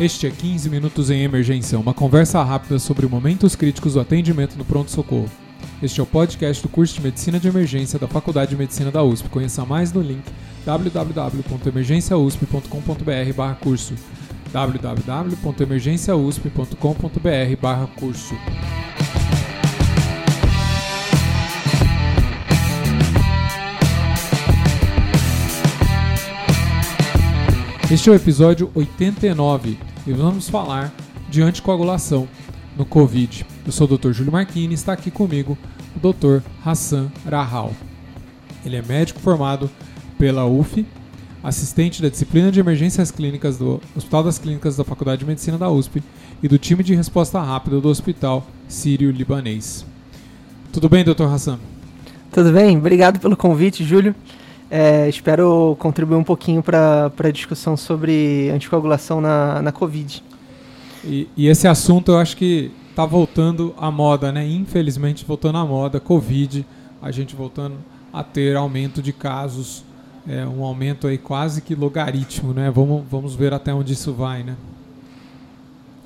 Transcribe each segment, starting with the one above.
Este é 15 Minutos em Emergência, uma conversa rápida sobre momentos críticos do atendimento no pronto-socorro. Este é o podcast do curso de Medicina de Emergência da Faculdade de Medicina da USP. Conheça mais no link www.emergenciausp.com.br curso www.emergenciausp.com.br curso Este é o episódio 89 e vamos falar de anticoagulação no Covid. Eu sou o Dr. Júlio Marquini e está aqui comigo o Dr. Hassan Rahal. Ele é médico formado pela UF, assistente da disciplina de emergências clínicas do Hospital das Clínicas da Faculdade de Medicina da USP e do time de resposta rápida do Hospital Sírio-Libanês. Tudo bem, Dr. Hassan? Tudo bem, obrigado pelo convite, Júlio. É, espero contribuir um pouquinho para a discussão sobre anticoagulação na, na Covid. E, e, esse assunto eu acho que está voltando à moda, né? Infelizmente voltando à moda, Covid, a gente voltando a ter aumento de casos, é, um aumento aí quase que logaritmo, né? Vamos, vamos ver até onde isso vai, né?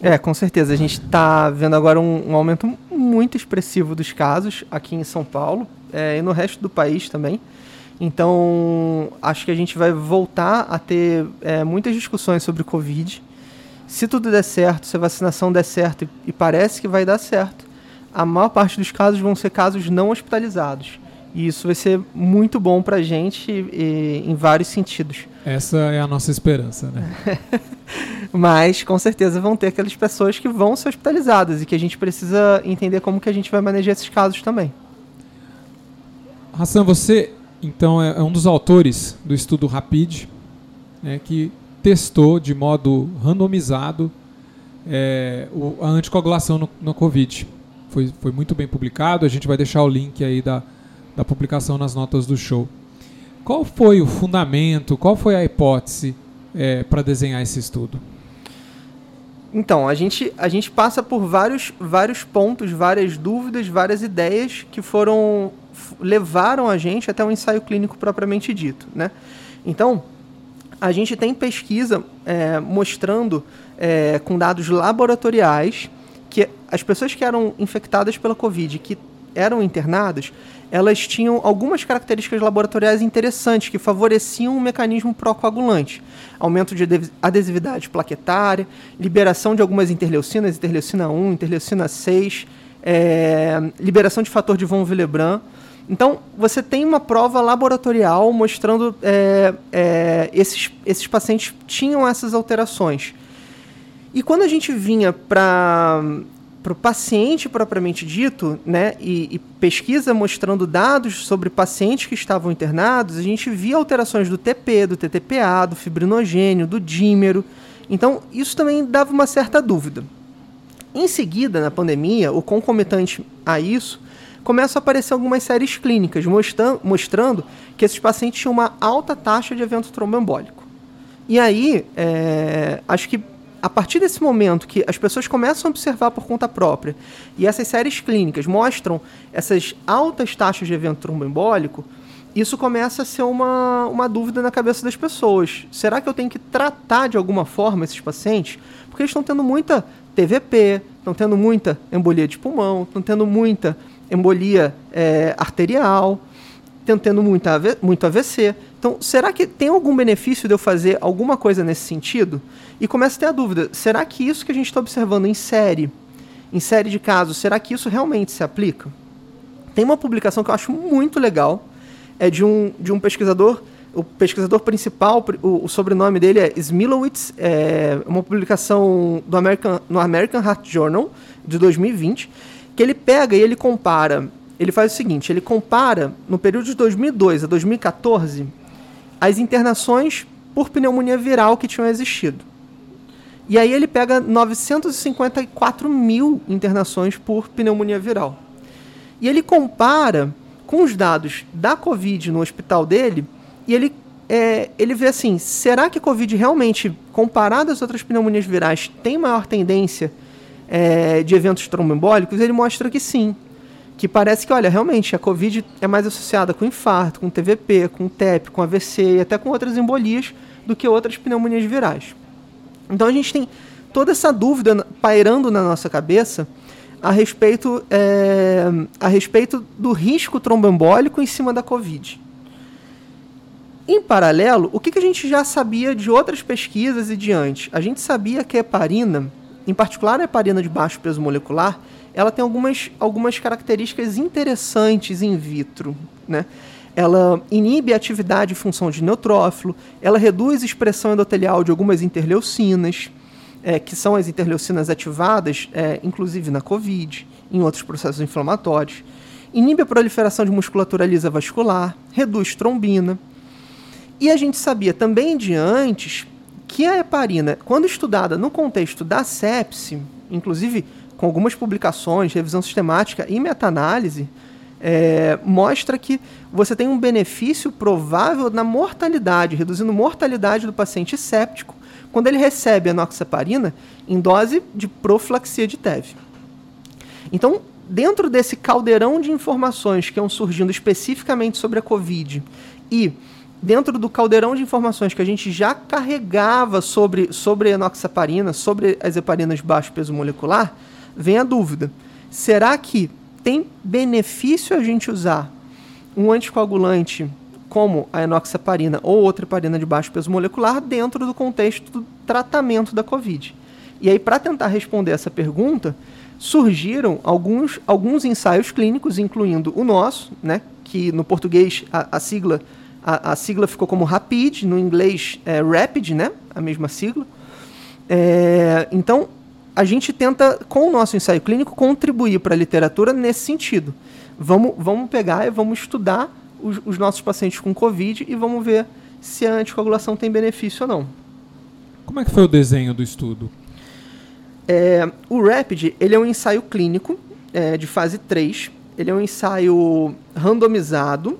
É, com certeza. A gente está vendo agora um, um, aumento muito expressivo dos casos aqui em São Paulo é, e no resto do país também. Então, acho que a gente vai voltar a ter é, muitas discussões sobre Covid. Se tudo der certo, se a vacinação der certo, e, e parece que vai dar certo, a maior parte dos casos vão ser casos não hospitalizados. E isso vai ser muito bom para a gente e, em vários sentidos. Essa é a nossa esperança, né? Mas, com certeza, vão ter aquelas pessoas que vão ser hospitalizadas e que a gente precisa entender como que a gente vai manejar esses casos também. Hassan, você então é, é, um dos autores do estudo Rapid, né, que testou de modo randomizado é, o, a anticoagulação no, Covid. Foi, foi muito bem publicado, a gente vai deixar o link aí da, da publicação nas notas do show. Qual foi o fundamento, qual foi a hipótese é, para desenhar esse estudo? Então, a gente, a gente passa por vários, vários pontos, várias dúvidas, várias ideias que foram levaram a gente até o um ensaio clínico propriamente dito. Né? Então, a gente tem pesquisa é, mostrando é, com dados laboratoriais que as pessoas que eram infectadas pela Covid, que eram internadas, elas tinham algumas características laboratoriais interessantes que favoreciam um mecanismo procoagulante. Aumento de adesividade plaquetária, liberação de algumas interleucinas, interleucina 1, interleucina 6, é, liberação de fator de von Willebrand. Então, você tem uma prova laboratorial mostrando é, é, esses, esses pacientes tinham essas alterações. E quando a gente vinha para o paciente propriamente dito, né, e, e, pesquisa mostrando dados sobre pacientes que estavam internados, a gente via alterações do TP, do TTPA, do fibrinogênio, do dímero. Então, isso também dava uma certa dúvida. Em seguida, na pandemia, o concomitante a isso, começam a aparecer algumas séries clínicas mostrando, que esses pacientes tinham uma alta taxa de evento tromboembólico. E aí, é, acho que a partir desse momento que as pessoas começam a observar por conta própria e essas séries clínicas mostram essas altas taxas de evento tromboembólico, isso começa a ser uma, uma dúvida na cabeça das pessoas. Será que eu tenho que tratar de alguma forma esses pacientes? Porque eles estão tendo muita TVP, estão tendo muita embolia de pulmão, estão tendo muita embolia é, arterial, estão tendo muita, muito AVC. Então, será que tem algum benefício de eu fazer alguma coisa nesse sentido? E começa a ter a dúvida: será que isso que a gente está observando em série, em série de casos, será que isso realmente se aplica? Tem uma publicação que eu acho muito legal, é de um, de um pesquisador, o pesquisador principal, o, o sobrenome dele é Smilowitz, é uma publicação do American, no American Heart Journal de 2020, que ele pega e ele compara, ele faz o seguinte, ele compara no período de 2002 a 2014 as internações por pneumonia viral que tinham existido. E aí ele pega 954 mil internações por pneumonia viral. E ele compara com os dados da Covid no hospital dele e ele, é, ele vê assim: será que a Covid realmente, comparado às outras pneumonias virais, tem maior tendência é, de eventos tromboembólicos? Ele mostra que sim. Que parece que, olha, realmente a Covid é mais associada com infarto, com TVP, com TEP, com AVC e até com outras embolias do que outras pneumonias virais. Então a gente tem toda essa dúvida pairando na nossa cabeça a respeito, é, a respeito do risco tromboembólico em cima da Covid. Em paralelo, o que, que a gente já sabia de outras pesquisas e de antes? A gente sabia que a heparina, em particular a heparina de baixo peso molecular, ela tem algumas, algumas características interessantes in vitro. Né? Ela inibe a atividade e função de neutrófilo, ela reduz a expressão endotelial de algumas interleucinas, é, que são as interleucinas ativadas, é, inclusive na COVID, em outros processos inflamatórios. Inibe a proliferação de musculatura lisa vascular, reduz trombina. E a gente sabia também de antes que a heparina, quando estudada no contexto da sepse, inclusive com algumas publicações, revisão sistemática e meta-análise, é, mostra que você tem um benefício provável na mortalidade, reduzindo mortalidade do paciente séptico quando ele recebe a noxaparina em dose de profilaxia de TEV. Então, dentro desse caldeirão de informações que iam surgindo especificamente sobre a Covid e dentro do caldeirão de informações que a gente já carregava sobre, sobre a enoxaparina, sobre as heparinas de baixo peso molecular, vem a dúvida. Será que tem benefício a gente usar um anticoagulante como a enoxaparina ou outra heparina de baixo peso molecular dentro do contexto do tratamento da COVID. E aí, para tentar responder essa pergunta, surgiram alguns, alguns ensaios clínicos, incluindo o nosso, né, que no português a, a sigla a, a, sigla ficou como RAPID, no inglês é RAPID, né, a mesma sigla. É, então, a gente tenta, com o nosso ensaio clínico, contribuir para a literatura nesse sentido. Vamos, vamos pegar e vamos estudar os, os nossos pacientes com Covid e vamos ver se a anticoagulação tem benefício ou não. Como é que foi o desenho do estudo? É, o RAPID ele é um ensaio clínico é, de fase 3. Ele é um ensaio randomizado,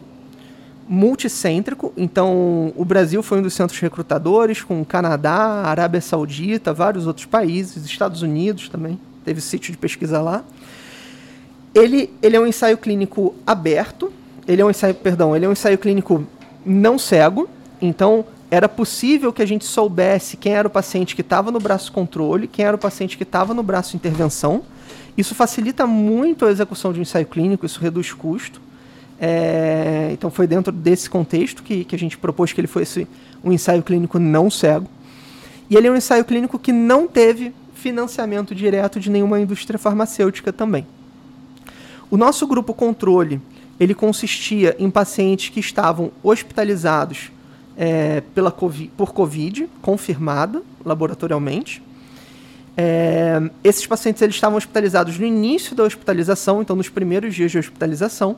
multicêntrico. Então, o Brasil foi um dos centros recrutadores, com o Canadá, Arábia Saudita, vários outros países, Estados Unidos também. Teve sítio de pesquisa lá. Ele, ele é um ensaio clínico aberto, ele é um ensaio, perdão, ele é um ensaio clínico não cego, então era possível que a gente soubesse quem era o paciente que estava no braço controle, quem era o paciente que estava no braço intervenção. Isso facilita muito a execução de um ensaio clínico, isso reduz custo. É, então foi dentro desse contexto que, que a gente propôs que ele fosse um ensaio clínico não cego. E ele é um ensaio clínico que não teve financiamento direto de nenhuma indústria farmacêutica também. O nosso grupo controle ele consistia em pacientes que estavam hospitalizados é, pela COVID, por Covid, confirmada laboratorialmente. É, esses pacientes eles estavam hospitalizados no início da hospitalização, então nos primeiros dias de hospitalização,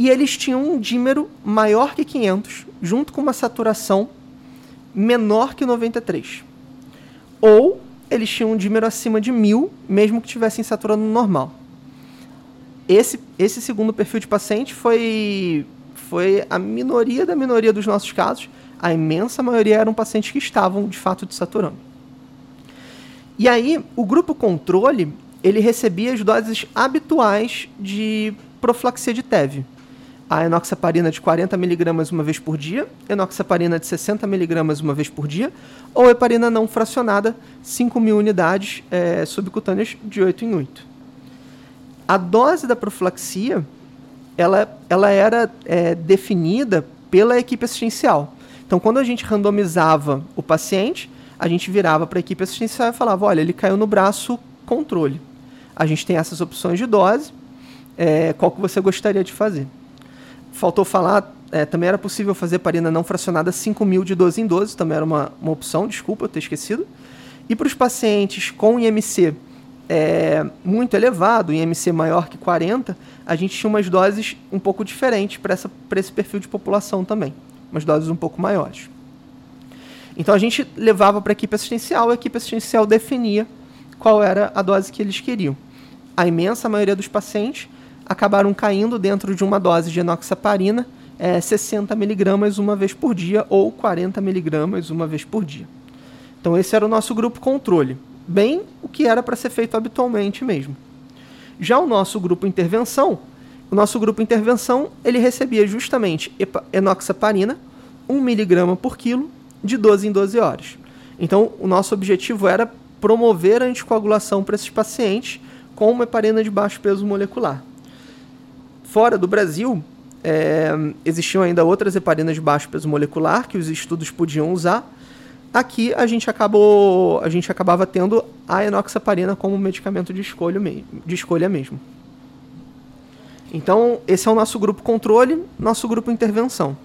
e eles tinham um dímero maior que 500, junto com uma saturação menor que 93. Ou eles tinham um dímero acima de 1000, mesmo que estivessem saturando normal. Esse, esse segundo perfil de paciente foi, foi a minoria da minoria dos nossos casos. A imensa maioria eram pacientes que estavam, de fato, desaturando. E aí, o grupo controle, ele recebia as doses habituais de profilaxia de TEV. A enoxaparina de 40mg uma vez por dia, enoxaparina de 60mg uma vez por dia, ou heparina não fracionada, 5.000 unidades é, subcutâneas de 8 em 8 a dose da profilaxia ela, ela era é, definida pela equipe assistencial. Então, quando a gente randomizava o paciente, a gente virava para a equipe assistencial e falava: olha, ele caiu no braço controle. A gente tem essas opções de dose. É, qual que você gostaria de fazer? Faltou falar, é, também era possível fazer parina não fracionada 5 mil de 12 em 12, também era uma, uma opção, desculpa eu ter esquecido. E para os pacientes com IMC é, muito elevado, IMC maior que 40, a gente tinha umas doses um pouco diferentes para esse perfil de população também, umas doses um pouco maiores. Então a gente levava para a equipe assistencial, a equipe assistencial definia qual era a dose que eles queriam. A imensa maioria dos pacientes acabaram caindo dentro de uma dose de enoxaparina, é, 60 miligramas uma vez por dia ou 40 miligramas uma vez por dia. Então esse era o nosso grupo controle bem o que era para ser feito habitualmente mesmo. Já o nosso grupo intervenção, o nosso grupo intervenção, ele recebia justamente enoxaparina, 1 miligrama por quilo, de 12 em 12 horas. Então, o nosso objetivo era promover a anticoagulação para esses pacientes com uma heparina de baixo peso molecular. Fora do Brasil, é, existiam ainda outras heparinas de baixo peso molecular que os estudos podiam usar. Aqui a gente acabou, a gente acabava tendo a enoxaparina como medicamento de escolha, de escolha mesmo. Então, esse é o nosso grupo controle, nosso grupo intervenção.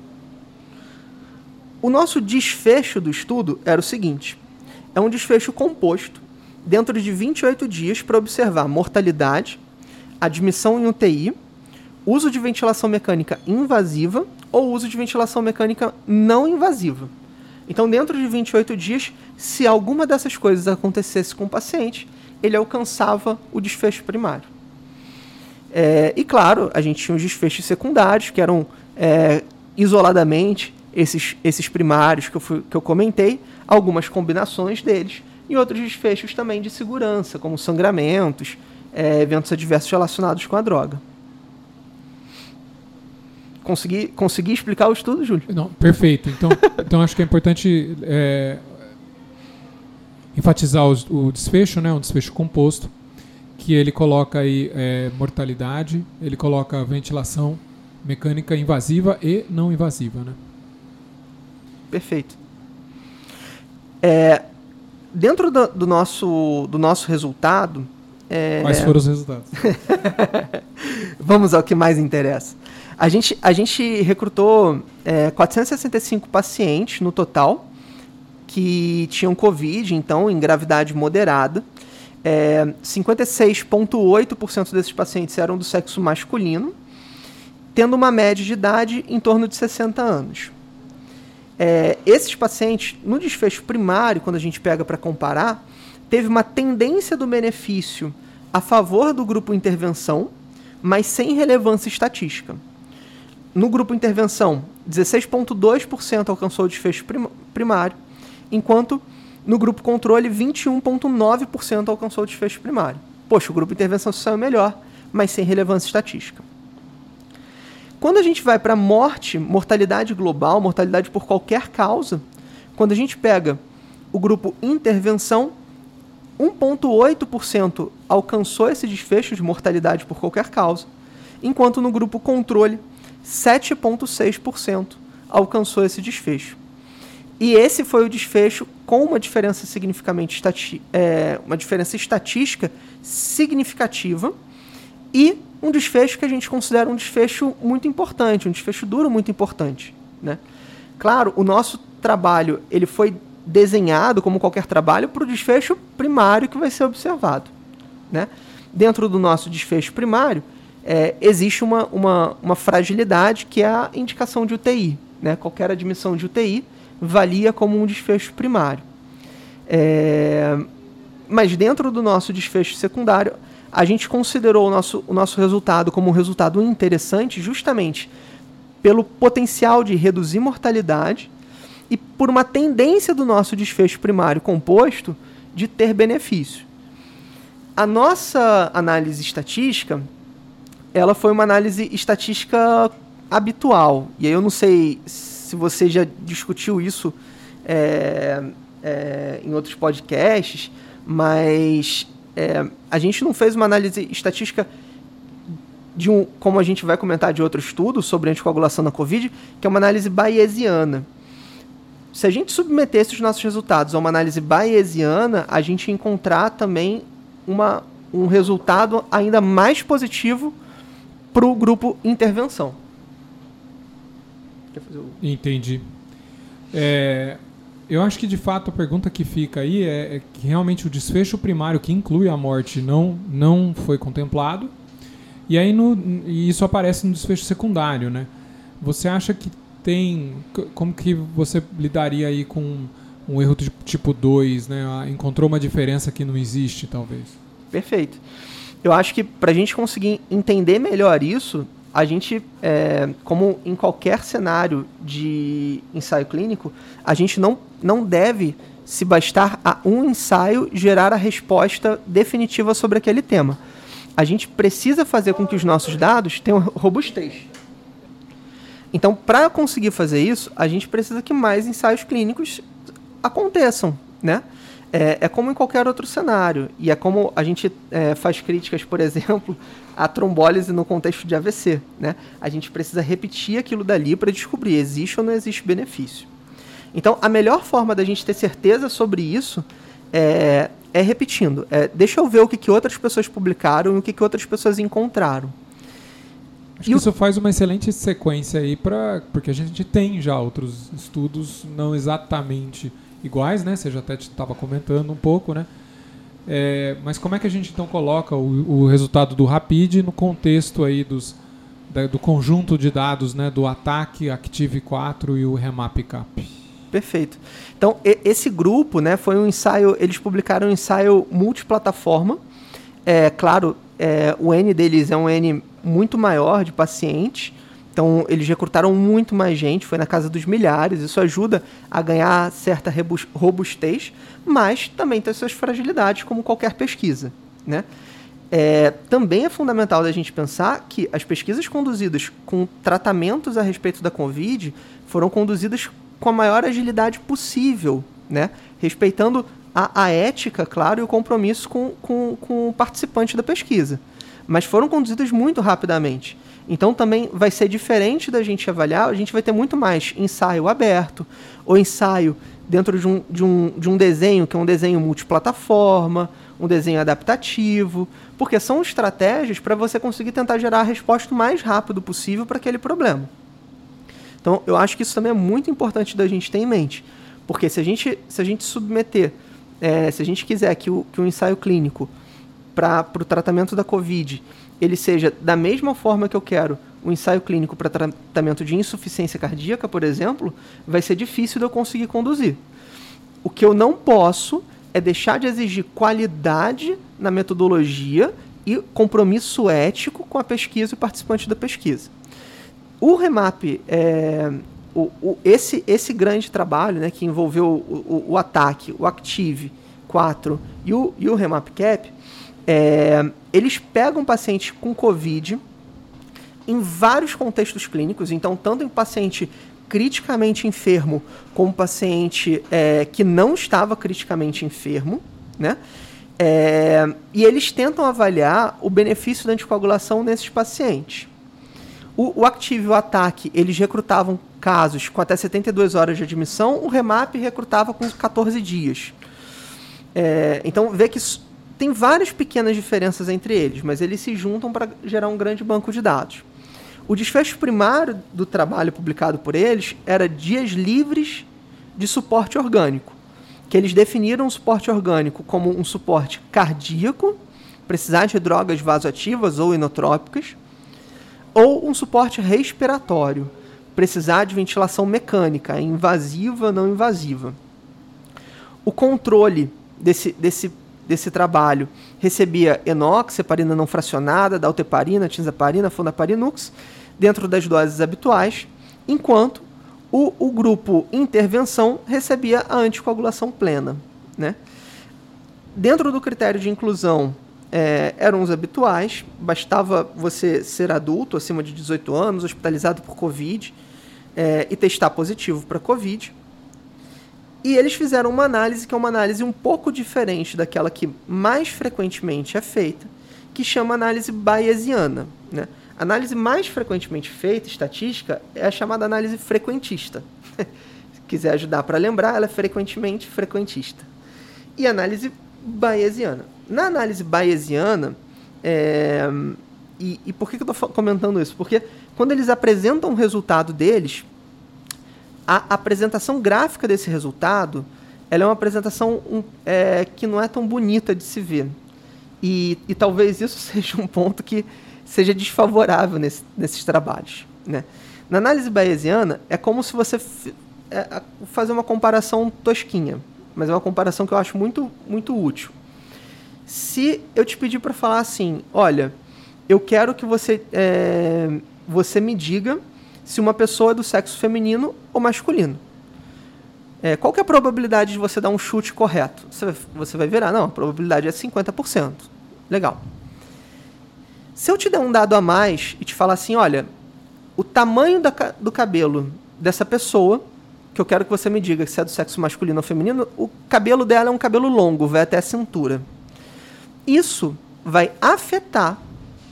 O nosso desfecho do estudo era o seguinte: é um desfecho composto dentro de 28 dias para observar mortalidade, admissão em UTI, uso de ventilação mecânica invasiva ou uso de ventilação mecânica não invasiva. Então, dentro de 28 dias, se alguma dessas coisas acontecesse com o paciente, ele alcançava o desfecho primário. É, e claro, a gente tinha os desfechos secundários, que eram é, isoladamente esses, esses primários que eu, fui, que eu comentei, algumas combinações deles, e outros desfechos também de segurança, como sangramentos, é, eventos adversos relacionados com a droga. Consegui, consegui explicar o estudo, Júlio? Não, perfeito. Então, então acho que é importante é, enfatizar os, o desfecho, né, um desfecho composto, que ele coloca aí é, mortalidade, ele coloca ventilação mecânica invasiva e não invasiva, né? Perfeito. É, dentro do, do, nosso, do nosso resultado. É... Quais foram os resultados? Vamos ao que mais interessa. A gente, a gente recrutou é, 465 pacientes no total que tinham Covid, então em gravidade moderada. É, 56,8% desses pacientes eram do sexo masculino, tendo uma média de idade em torno de 60 anos. É, esses pacientes, no desfecho primário, quando a gente pega para comparar, teve uma tendência do benefício a favor do grupo intervenção, mas sem relevância estatística. No grupo intervenção, 16,2% alcançou o desfecho prim primário, enquanto no grupo controle, 21,9% alcançou o desfecho primário. Poxa, o grupo intervenção saiu melhor, mas sem relevância estatística. Quando a gente vai para morte, mortalidade global, mortalidade por qualquer causa, quando a gente pega o grupo intervenção, 1,8% alcançou esse desfecho de mortalidade por qualquer causa, enquanto no grupo controle, 7,6% alcançou esse desfecho. E esse foi o desfecho com uma diferença significativamente é, uma diferença estatística significativa e um desfecho que a gente considera um desfecho muito importante, um desfecho duro muito importante. Né? Claro, o nosso trabalho ele foi desenhado, como qualquer trabalho, para o desfecho primário que vai ser observado. Né? Dentro do nosso desfecho primário, é, existe uma, uma, uma, fragilidade que é a indicação de UTI. Né? Qualquer admissão de UTI valia como um desfecho primário. É, mas dentro do nosso desfecho secundário, a gente considerou o nosso, o nosso resultado como um resultado interessante justamente pelo potencial de reduzir mortalidade e por uma tendência do nosso desfecho primário composto de ter benefício. A nossa análise estatística, ela foi uma análise estatística habitual. E aí eu não sei se você já discutiu isso é, é, em outros podcasts, mas é, a gente não fez uma análise estatística de um, como a gente vai comentar de outro estudo sobre anticoagulação na Covid, que é uma análise bayesiana. Se a gente submetesse os nossos resultados a uma análise bayesiana, a gente ia encontrar também uma, um resultado ainda mais positivo para o grupo intervenção. Entendi. É, eu acho que de fato a pergunta que fica aí é, é, que realmente o desfecho primário que inclui a morte não, não foi contemplado. E aí no, e isso aparece no desfecho secundário, né? Você acha que tem. Como que você lidaria aí com um erro de tipo 2, né? Ah, encontrou uma diferença que não existe, talvez? Perfeito. Eu acho que para a gente conseguir entender melhor isso, a gente, é, como em qualquer cenário de ensaio clínico, a gente não, não deve se bastar a um ensaio gerar a resposta definitiva sobre aquele tema. A gente precisa fazer com que os nossos dados tenham robustez. Então, para conseguir fazer isso, a gente precisa que mais ensaios clínicos aconteçam, né? É, é, como em qualquer outro cenário. E é como a gente é, faz críticas, por exemplo, à trombólise no contexto de AVC. Né? A gente precisa repetir aquilo dali para descobrir existe ou não existe benefício. Então, a melhor forma da gente ter certeza sobre isso é, é repetindo. É, deixa eu ver o que, que outras pessoas publicaram e o que, que outras pessoas encontraram. Acho que isso faz uma excelente sequência aí, pra, porque a gente tem já outros estudos não exatamente iguais, né? Você já até estava comentando um pouco, né? É, mas como é que a gente então coloca o, o resultado do Rapid no contexto aí dos, da, do conjunto de dados né, do ataque Active 4 e o Remap Cap? Perfeito. Então, esse grupo, né, foi um ensaio, eles publicaram um ensaio multiplataforma. É, claro, é, o N deles é um N muito maior de pacientes. Então, eles recrutaram muito mais gente, foi na casa dos milhares. Isso ajuda a ganhar certa robustez, mas também tem suas fragilidades, como qualquer pesquisa. Né? É, também é fundamental da gente pensar que as pesquisas conduzidas com tratamentos a respeito da Covid foram conduzidas com a maior agilidade possível, né? respeitando a, a ética, claro, e o compromisso com, com, com o participante da pesquisa. Mas foram conduzidas muito rapidamente. Então também vai ser diferente da gente avaliar, a gente vai ter muito mais ensaio aberto, ou ensaio dentro de um, de um, de um desenho, que é um desenho multiplataforma, um desenho adaptativo, porque são estratégias para você conseguir tentar gerar a resposta o mais rápido possível para aquele problema. Então, eu acho que isso também é muito importante da gente ter em mente. Porque se a gente, se a gente submeter, é, se a gente quiser que o, que o ensaio clínico para o tratamento da Covid ele seja da mesma forma que eu quero o ensaio clínico para tratamento de insuficiência cardíaca, por exemplo, vai ser difícil de eu conseguir conduzir. O que eu não posso é deixar de exigir qualidade na metodologia e compromisso ético com a pesquisa e o participante da pesquisa. O remap, é, o, o, esse, esse grande trabalho né, que envolveu o, o, ataque, o Active 4 e o, e o remap cap, é, eles pegam pacientes com Covid em vários contextos clínicos, então tanto em paciente criticamente enfermo como paciente é, que não estava criticamente enfermo, né? É, e eles tentam avaliar o benefício da anticoagulação nesses pacientes. O, o Active e o Ataque, eles recrutavam casos com até 72 horas de admissão, o Remap recrutava com 14 dias. É, então, vê que tem várias pequenas diferenças entre eles, mas eles se juntam para gerar um grande banco de dados. O desfecho primário do trabalho publicado por eles era dias livres de suporte orgânico, que eles definiram o suporte orgânico como um suporte cardíaco, precisar de drogas vasoativas ou inotrópicas, ou um suporte respiratório, precisar de ventilação mecânica, invasiva, não invasiva. O controle desse, desse, desse trabalho recebia enox, heparina não fracionada, dalteparina, tinzaparina, fundaparinux, dentro das doses habituais, enquanto o, o grupo intervenção recebia a anticoagulação plena. Né? Dentro do critério de inclusão é, eram os habituais, bastava você ser adulto, acima de 18 anos, hospitalizado por Covid é, e testar positivo para Covid. E eles fizeram uma análise que é uma análise um pouco diferente daquela que mais frequentemente é feita, que chama análise bayesiana. Né? A análise mais frequentemente feita, estatística, é a chamada análise frequentista. Se quiser ajudar para lembrar, ela é frequentemente frequentista. E análise bayesiana. Na análise bayesiana, é, e, e, por que, que eu estou comentando isso? Porque quando eles apresentam o resultado deles, a apresentação gráfica desse resultado ela é uma apresentação um, é, que não é tão bonita de se ver. E, e, talvez isso seja um ponto que seja desfavorável nesse, nesses trabalhos. Né? Na análise bayesiana, é como se você é, fazer uma comparação tosquinha, mas é uma comparação que eu acho muito, muito útil. Se eu te pedir para falar assim, olha, eu quero que você, é, você me diga se uma pessoa é do sexo feminino ou masculino. É, qual que é a probabilidade de você dar um chute correto? Você, você vai virar, não, a probabilidade é 50%. Legal. Se eu te der um dado a mais e te falar assim, olha, o tamanho da, do cabelo dessa pessoa que eu quero que você me diga se é do sexo masculino ou feminino, o cabelo dela é um cabelo longo, vai até a cintura. Isso vai afetar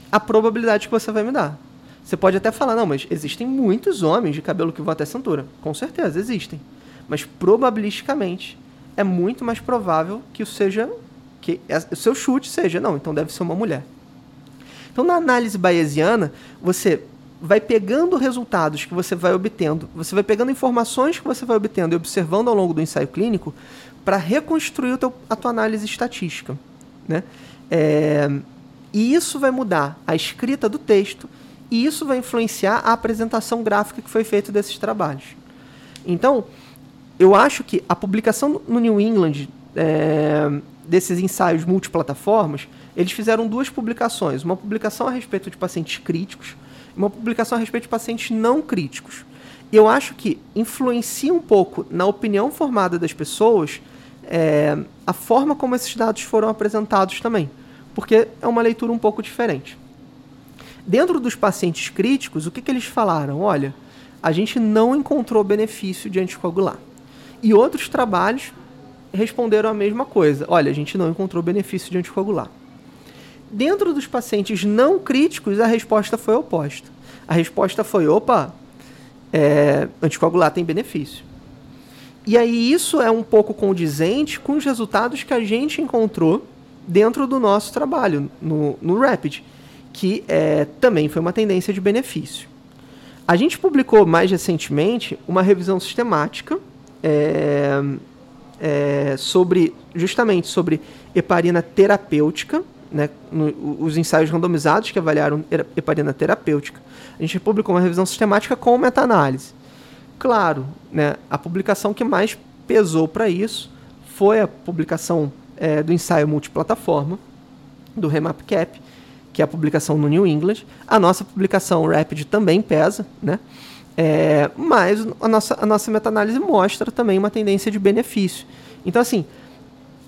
a probabilidade que você vai me dar. Você pode até falar, não, mas existem muitos homens de cabelo que vão até cintura. Com certeza, existem. Mas probabilisticamente é muito mais provável que o seja que o seu chute seja, não, então deve ser uma mulher. Então, na análise bayesiana, você vai pegando resultados que você vai obtendo, você vai pegando informações que você vai obtendo e observando ao longo do ensaio clínico para reconstruir teu, a tua análise estatística. Né? É, e isso vai mudar a escrita do texto e isso vai influenciar a apresentação gráfica que foi feita desses trabalhos. Então, eu acho que a publicação no New England é, desses ensaios multiplataformas, eles fizeram duas publicações. Uma publicação a respeito de pacientes críticos uma publicação a respeito de pacientes não críticos. Eu acho que influencia um pouco na opinião formada das pessoas é, a forma como esses dados foram apresentados também, porque é uma leitura um pouco diferente. Dentro dos pacientes críticos, o que, que eles falaram? Olha, a gente não encontrou benefício de anticoagular. E outros trabalhos responderam a mesma coisa. Olha, a gente não encontrou benefício de anticoagular. Dentro dos pacientes não críticos, a resposta foi oposta. A resposta foi: opa, é, anticoagular tem benefício. E aí isso é um pouco condizente com os resultados que a gente encontrou dentro do nosso trabalho no, no Rapid, que é, também foi uma tendência de benefício. A gente publicou mais recentemente uma revisão sistemática é, é, sobre justamente sobre heparina terapêutica né, no, os ensaios randomizados que avaliaram heparina terapêutica. A gente publicou uma revisão sistemática com meta-análise. Claro, né, a publicação que mais pesou para isso foi a publicação é, do ensaio multiplataforma, do RemapCap, que é a publicação no New England. A nossa publicação Rapid também pesa, né? É, mas a nossa, a nossa meta-análise mostra também uma tendência de benefício. Então, assim,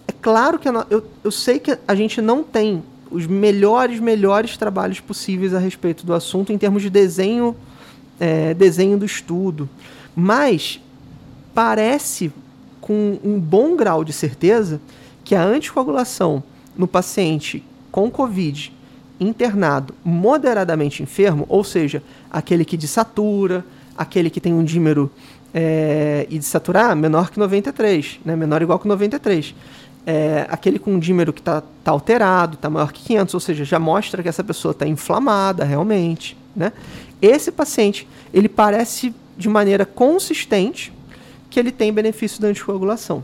é claro que eu, eu sei que a gente não tem os melhores, melhores trabalhos possíveis a respeito do assunto em termos de desenho, é, desenho do estudo. Mas parece, com um bom grau de certeza, que a anticoagulação no paciente com Covid internado moderadamente enfermo, ou seja, aquele que desatura, aquele que tem um dímero é, e desaturar menor que 93, né, menor ou igual que 93 é, aquele com um dímero que está tá alterado, está maior que 500, ou seja, já mostra que essa pessoa está inflamada realmente. Né? Esse paciente, ele parece de maneira consistente que ele tem benefício da anticoagulação.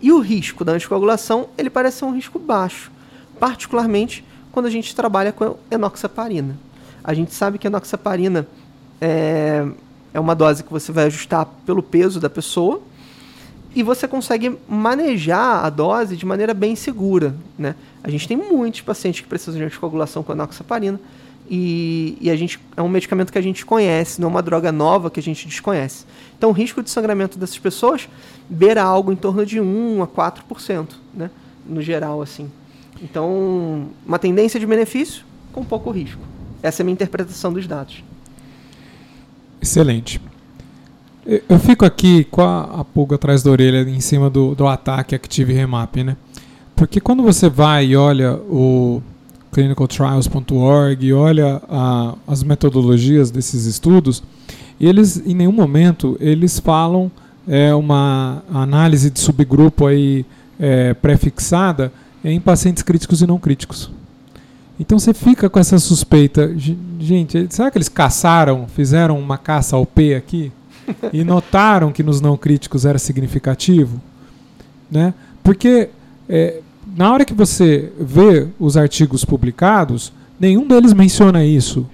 E o risco da anticoagulação, ele parece ser um risco baixo, particularmente quando a gente trabalha com enoxaparina. A gente sabe que a enoxaparina é, é uma dose que você vai ajustar pelo peso da pessoa, e você consegue manejar a dose de maneira bem segura. Né? A gente tem muitos pacientes que precisam de anticoagulação com enoxaparina e, e a gente, é um medicamento que a gente conhece, não é uma droga nova que a gente desconhece. Então o risco de sangramento dessas pessoas beira algo em torno de 1 a 4%, né? no geral. assim. Então, uma tendência de benefício com pouco risco. Essa é a minha interpretação dos dados. Excelente. Eu fico aqui com a, a, pulga atrás da orelha em cima do, do ataque Active Remap, né? Porque quando você vai e olha o clinicaltrials.org e olha a, as metodologias desses estudos, eles em nenhum momento eles falam é, uma análise de subgrupo aí é, pré-fixada em pacientes críticos e não críticos. Então você fica com essa suspeita, gente, será que eles caçaram, fizeram uma caça ao P aqui? e notaram que nos não críticos era significativo, né? Porque é, na hora que você vê os artigos publicados, nenhum deles menciona isso.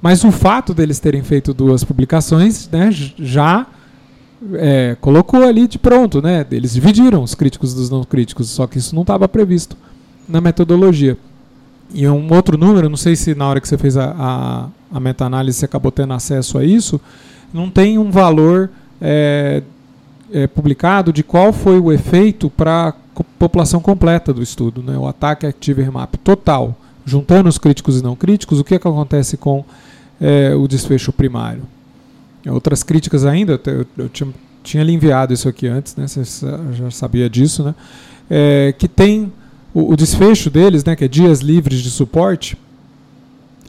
Mas o fato deles terem feito duas publicações né, já é, colocou ali de pronto, né? Eles dividiram os críticos dos não críticos, só que isso não estava previsto na metodologia. E um outro número, não sei se na hora que você fez a, a, a meta-análise você acabou tendo acesso a isso, não tem um valor é, é, publicado de qual foi o efeito para a população completa do estudo, né? o ataque Active Remap total, juntando os críticos e não críticos, o que, é que acontece com é, o desfecho primário? Outras críticas ainda, eu, eu tinha tinha lhe enviado isso aqui antes, né? Você já sabia disso, né? É, que tem o, o, desfecho deles, né? Que é dias livres de suporte,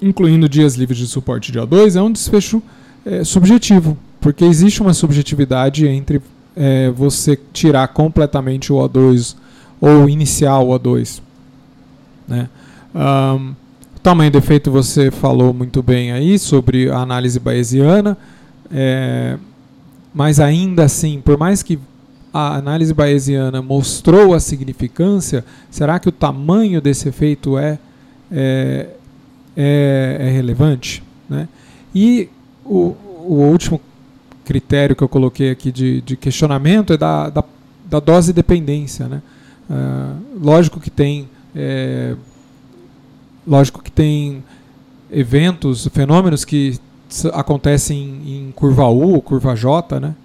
incluindo dias livres de suporte de O2, é um desfecho é, subjetivo, porque existe uma subjetividade entre é, você tirar completamente o O2 ou iniciar o O2, né? Um, tamanho do efeito você falou muito bem aí sobre a análise bayesiana, é, mas ainda assim, por mais que a análise bayesiana mostrou a significância, será que o tamanho desse efeito é, é, é, é relevante? Né? E o, o último critério que eu coloquei aqui de, de questionamento é da, da, da dose dependência. Né? Uh, lógico que tem é, Lógico que tem eventos, fenômenos que acontecem em, curva U, curva J, né?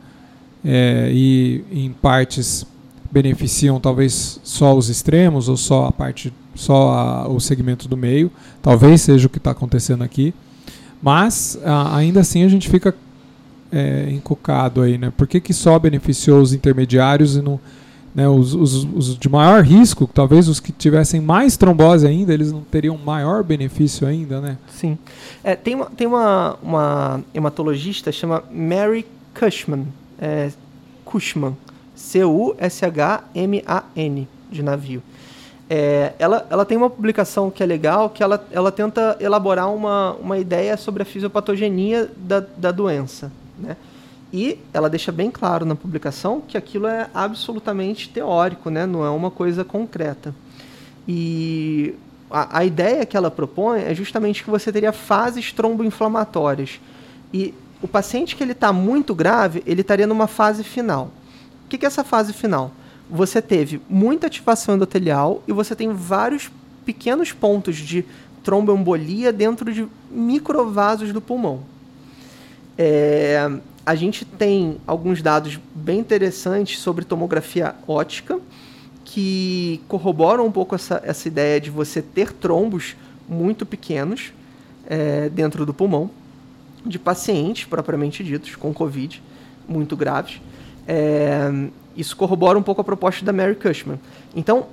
É, e em partes beneficiam talvez só os extremos ou só a parte, só a, o segmento do meio. Talvez seja o que está acontecendo aqui. Mas a, ainda assim a gente fica é, encucado aí, né? Por que, que só beneficiou os intermediários e não né, os, os, os, de maior risco, talvez os que tivessem mais trombose ainda, eles não teriam maior benefício ainda, né? Sim. É, tem uma, tem uma, uma hematologista chama Mary Cushman, é, Cushman, C-U-S-H-M-A-N, de navio. É, ela, ela tem uma publicação que é legal, que ela, ela tenta elaborar uma, uma ideia sobre a fisiopatogenia da, da doença, né? E ela deixa bem claro na publicação que aquilo é absolutamente teórico, né? não é uma coisa concreta. E a, a ideia que ela propõe é justamente que você teria fases tromboinflamatórias. E o paciente que ele está muito grave, ele estaria numa fase final. O que, que é essa fase final? Você teve muita ativação endotelial e você tem vários pequenos pontos de tromboembolia dentro de microvasos do pulmão. É, a gente tem alguns dados bem interessantes sobre tomografia ótica que corroboram um pouco essa, essa ideia de você ter trombos muito pequenos é, dentro do pulmão de pacientes propriamente ditos com Covid muito graves. É, isso corrobora um pouco a proposta da Mary Cushman. Então,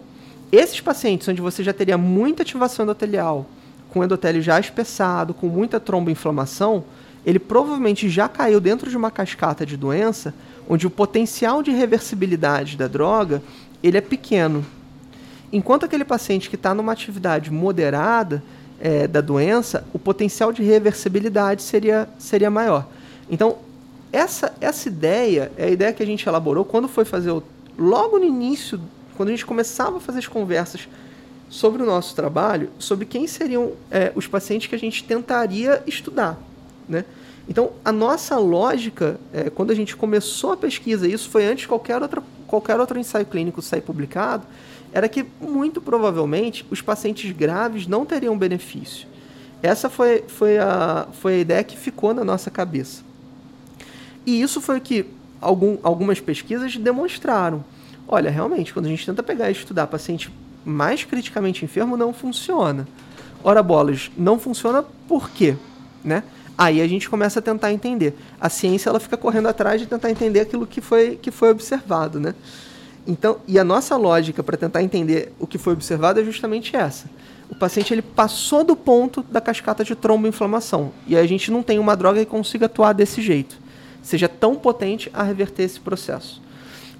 esses pacientes onde você já teria muita ativação endotelial, com endotélio já espessado, com muita tromboinflamação, ele provavelmente já caiu dentro de uma cascata de doença onde o potencial de reversibilidade da droga ele é pequeno. Enquanto aquele paciente que está numa atividade moderada é, da doença, o potencial de reversibilidade seria, seria maior. Então, essa, essa ideia é a ideia que a gente elaborou quando foi fazer, o, logo no início, quando a gente começava a fazer as conversas sobre o nosso trabalho, sobre quem seriam é, os pacientes que a gente tentaria estudar. Né? Então, a nossa lógica, é, quando a gente começou a pesquisa, isso foi antes de qualquer, outra, qualquer outro ensaio clínico sair publicado, era que, muito provavelmente, os pacientes graves não teriam benefício. Essa foi, foi, a, foi a ideia que ficou na nossa cabeça. E isso foi o que algum, algumas pesquisas demonstraram. Olha, realmente, quando a gente tenta pegar e estudar paciente mais criticamente enfermo, não funciona. Ora, bolas, não funciona por quê? Né? Aí a gente começa a tentar entender. A ciência ela fica correndo atrás de tentar entender aquilo que foi, que foi observado, né? Então, e a nossa lógica para tentar entender o que foi observado é justamente essa. O paciente ele passou do ponto da cascata de tromboinflamação e a gente não tem uma droga que consiga atuar desse jeito, seja tão potente a reverter esse processo.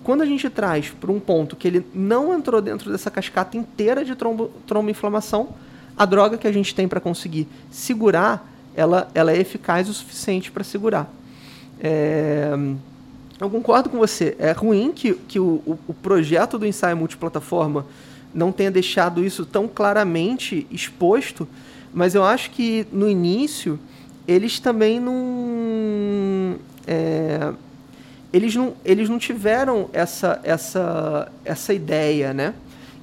Quando a gente traz para um ponto que ele não entrou dentro dessa cascata inteira de trombo, tromboinflamação, a droga que a gente tem para conseguir segurar ela, ela é eficaz o suficiente para segurar. É, eu concordo com você. É ruim que, que o, o, projeto do ensaio multiplataforma não tenha deixado isso tão claramente exposto, mas eu acho que no início eles também não. É, eles não, eles não tiveram essa, essa, essa ideia, né?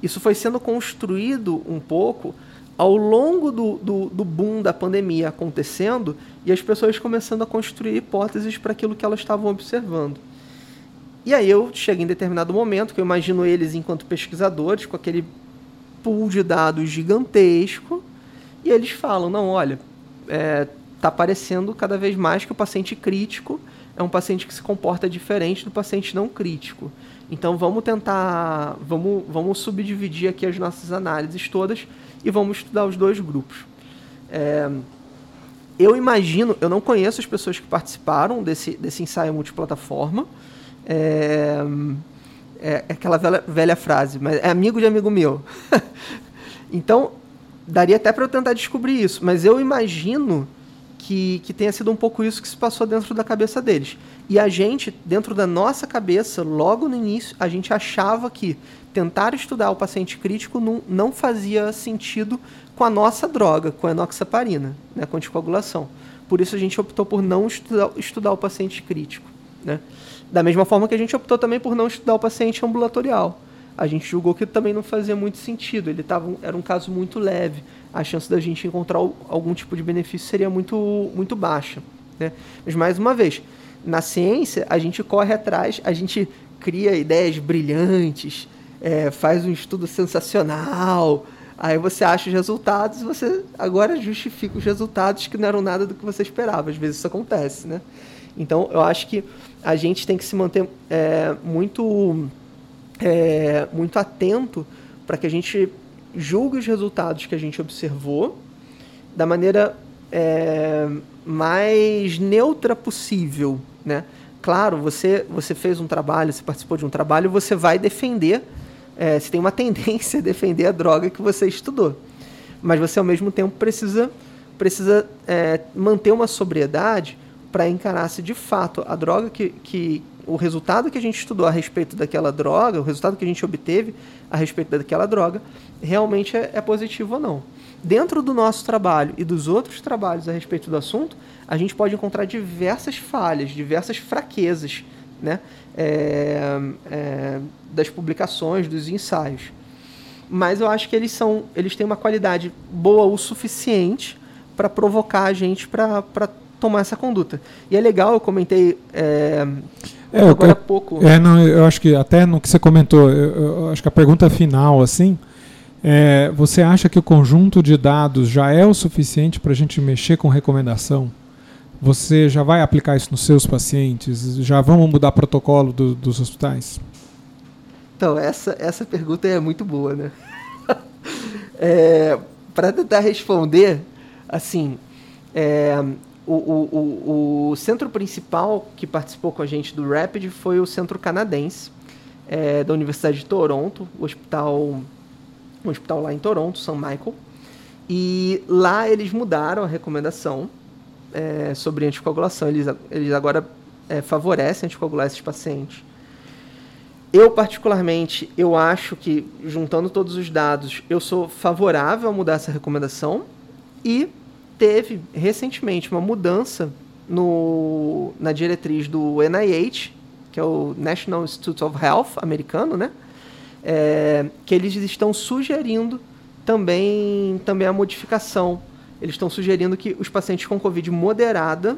Isso foi sendo construído um pouco ao longo do, do, do, boom da pandemia acontecendo e as pessoas começando a construir hipóteses para aquilo que elas estavam observando. E aí eu cheguei em determinado momento, que eu imagino eles enquanto pesquisadores, com aquele pool de dados gigantesco, e eles falam, não, olha, está é, tá aparecendo cada vez mais que o paciente crítico é um paciente que se comporta diferente do paciente não crítico. Então vamos tentar, vamos, vamos subdividir aqui as nossas análises todas e vamos estudar os dois grupos. É, eu imagino, eu não conheço as pessoas que participaram desse, desse ensaio multiplataforma. É, é, é aquela velha, velha, frase, mas é amigo de amigo meu. então, daria até para eu tentar descobrir isso, mas eu imagino que, que tenha sido um pouco isso que se passou dentro da cabeça deles. E a gente, dentro da nossa cabeça, logo no início, a gente achava que tentar estudar o paciente crítico não, não fazia sentido com a nossa droga, com a enoxaparina, né, com anticoagulação. Por isso a gente optou por não estudar, estudar o paciente crítico. Né? Da mesma forma que a gente optou também por não estudar o paciente ambulatorial. A gente julgou que também não fazia muito sentido, ele tava, era um caso muito leve. A chance da gente encontrar algum tipo de benefício seria muito, muito baixa. Né? Mas, mais uma vez, na ciência, a gente corre atrás, a gente cria ideias brilhantes, é, faz um estudo sensacional, Aí você acha os resultados e você agora justifica os resultados que não eram nada do que você esperava. Às vezes isso acontece, né? Então eu acho que a gente tem que se manter é, muito, é, muito atento para que a gente julgue os resultados que a gente observou da maneira é, mais neutra possível, né? Claro, você, você fez um trabalho, você participou de um trabalho, você vai defender é, você tem uma tendência a defender a droga que você estudou. Mas você, ao mesmo tempo, precisa, precisa é, manter uma sobriedade para encarar se de fato a droga que, que. O resultado que a gente estudou a respeito daquela droga, o resultado que a gente obteve a respeito daquela droga, realmente é, é positivo ou não. Dentro do nosso trabalho e dos outros trabalhos a respeito do assunto, a gente pode encontrar diversas falhas, diversas fraquezas né? É, é, das publicações, dos ensaios. Mas eu acho que eles são, eles têm uma qualidade boa o suficiente para provocar a gente para tomar essa conduta. E é legal, eu comentei é, é, agora há pouco. É, não, eu acho que até no que você comentou, eu, eu acho que a pergunta final, assim, é, você acha que o conjunto de dados já é o suficiente para a gente mexer com recomendação? Você já vai aplicar isso nos seus pacientes? Já vamos mudar protocolo do, dos hospitais? Então, essa, essa pergunta é muito boa, né? é, Para tentar responder, assim, é, o, o, o, o, centro principal que participou com a gente do Rapid foi o centro canadense é, da Universidade de Toronto, o hospital, o hospital lá em Toronto, São Michael. E lá eles mudaram a recomendação é, sobre anticoagulação. Eles, eles agora é, favorecem anticoagular esses pacientes. Eu, particularmente, eu acho que, juntando todos os dados, eu sou favorável a mudar essa recomendação. E teve, recentemente, uma mudança no, na diretriz do NIH, que é o National Institute of Health americano, né? É, que eles estão sugerindo também, também a modificação eles estão sugerindo que os pacientes com Covid moderada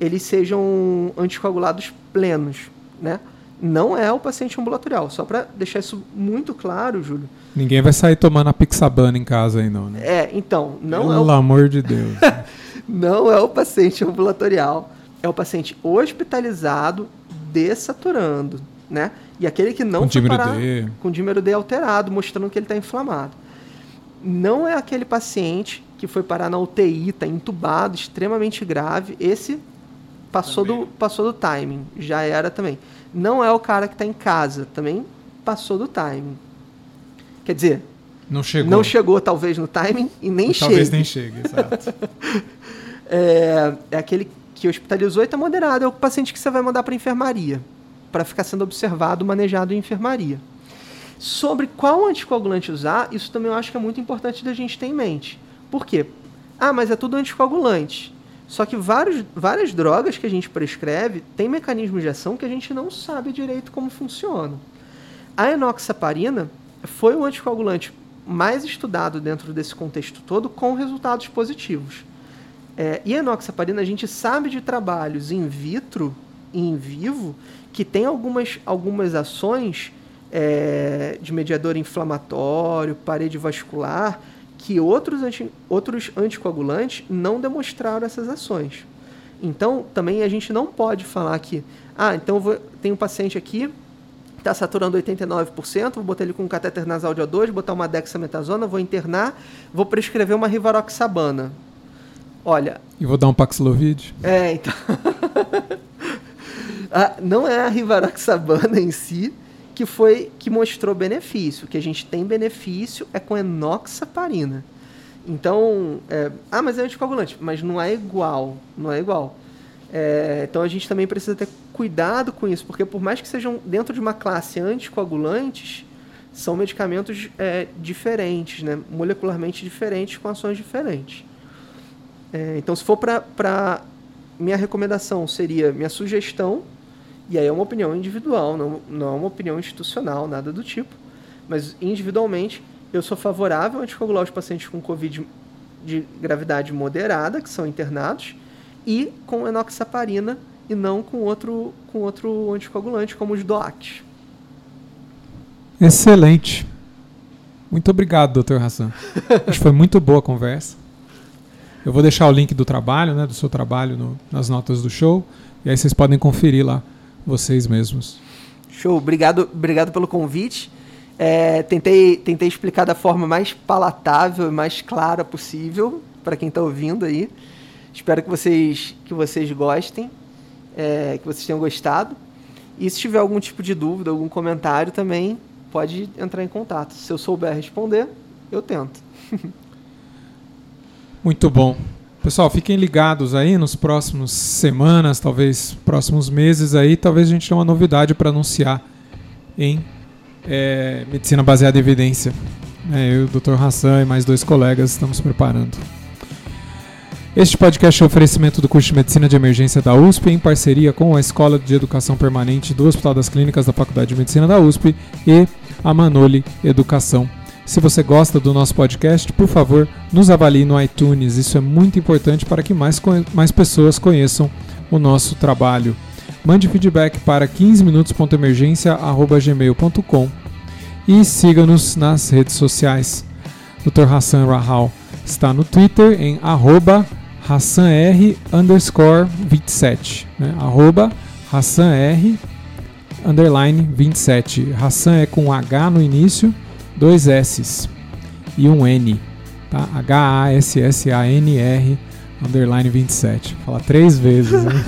eles sejam anticoagulados plenos, né? Não é o paciente ambulatorial. Só para deixar isso muito claro, Júlio. Ninguém vai sair tomando a pixabana em casa aí, não, né? É, então, não Pelo é. Pelo amor de Deus. não é o paciente ambulatorial. É o paciente hospitalizado desaturando, né? E aquele que não com dímero parar, D. com dímero D alterado, mostrando que ele está inflamado. Não é aquele paciente que foi parar na UTI, está entubado, extremamente grave. Esse passou do, passou do timing, já era também. Não é o cara que está em casa, também passou do timing. Quer dizer, não chegou, não chegou talvez no timing e nem chega. Talvez nem chegue, exato. é, é aquele que hospitalizou e está moderado, é o paciente que você vai mandar para enfermaria, para ficar sendo observado, manejado em enfermaria. Sobre qual anticoagulante usar, isso também eu acho que é muito importante da gente ter em mente. Por quê? Ah, mas é tudo anticoagulante. Só que vários, várias drogas que a gente prescreve têm mecanismos de ação que a gente não sabe direito como funcionam. A enoxaparina foi o anticoagulante mais estudado dentro desse contexto todo com resultados positivos. É, e a enoxaparina, a gente sabe de trabalhos in vitro e in vivo que tem algumas, algumas ações é, de mediador inflamatório, parede vascular, que outros, anti, outros anticoagulantes não demonstraram essas ações. Então, também a gente não pode falar que, ah, então vou, tem um paciente aqui, está saturando 89%, vou botar ele com um catéter nasal de O2, botar uma dexametasona, vou internar, vou prescrever uma rivaroxabana. Olha... E vou dar um Paxlovid? É, então... ah, não é a rivaroxabana em si que foi que mostrou benefício. Que a gente tem benefício é com enoxaparina. Então, é, ah, mas é anticoagulante, mas não é igual, não é igual. É, então a gente também precisa ter cuidado com isso, porque por mais que sejam dentro de uma classe anticoagulantes, são medicamentos é, diferentes, né? molecularmente diferentes, com ações diferentes. É, então, se for para. Minha recomendação seria, minha sugestão, e aí é uma opinião individual, não, não é uma opinião institucional, nada do tipo, mas individualmente, eu sou favorável a anticoagular os pacientes com Covid de gravidade moderada, que são internados, e com enoxaparina e não com outro, com outro anticoagulante, como os DOACs. Excelente. Muito obrigado, doutor Hassan. Acho que foi muito boa a conversa. Eu vou deixar o link do trabalho, né, do seu trabalho no, nas notas do show, e aí vocês podem conferir lá vocês mesmos. Show, obrigado, obrigado pelo convite. É, tentei, tentei explicar da forma mais palatável e mais clara possível para quem está ouvindo aí. Espero que vocês, que vocês gostem, é, que vocês tenham gostado. E se tiver algum tipo de dúvida, algum comentário também, pode entrar em contato. Se eu souber responder, eu tento. Muito bom. Pessoal, fiquem ligados aí nos próximos semanas, talvez próximos meses aí, talvez a gente tenha uma novidade para anunciar em é, medicina baseada em evidência. É, eu, o Dr. Hassan e mais dois colegas estamos preparando. Este podcast é um oferecimento do curso de Medicina de Emergência da USP em parceria com a Escola de Educação Permanente do Hospital das Clínicas da Faculdade de Medicina da USP e a Manoli Educação. Se você gosta do nosso podcast, por favor, nos avalie no iTunes. Isso é muito importante para que mais, mais pessoas conheçam o nosso trabalho. Mande feedback para 15minutos.emergência.gmail.com e siga-nos nas redes sociais. Dr. Hassan Rahal está no Twitter em arroba HassanR underscore 27. Né? Arroba HassanR underline 27. Hassan é com H no início, dois S e um N. Tá? H-A-S-S-A-N-R underline 27. Fala três vezes. Né?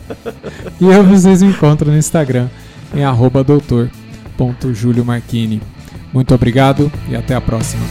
e eu vocês me encontram no Instagram em arroba doutor.juliomarchini. Muito obrigado e até a próxima.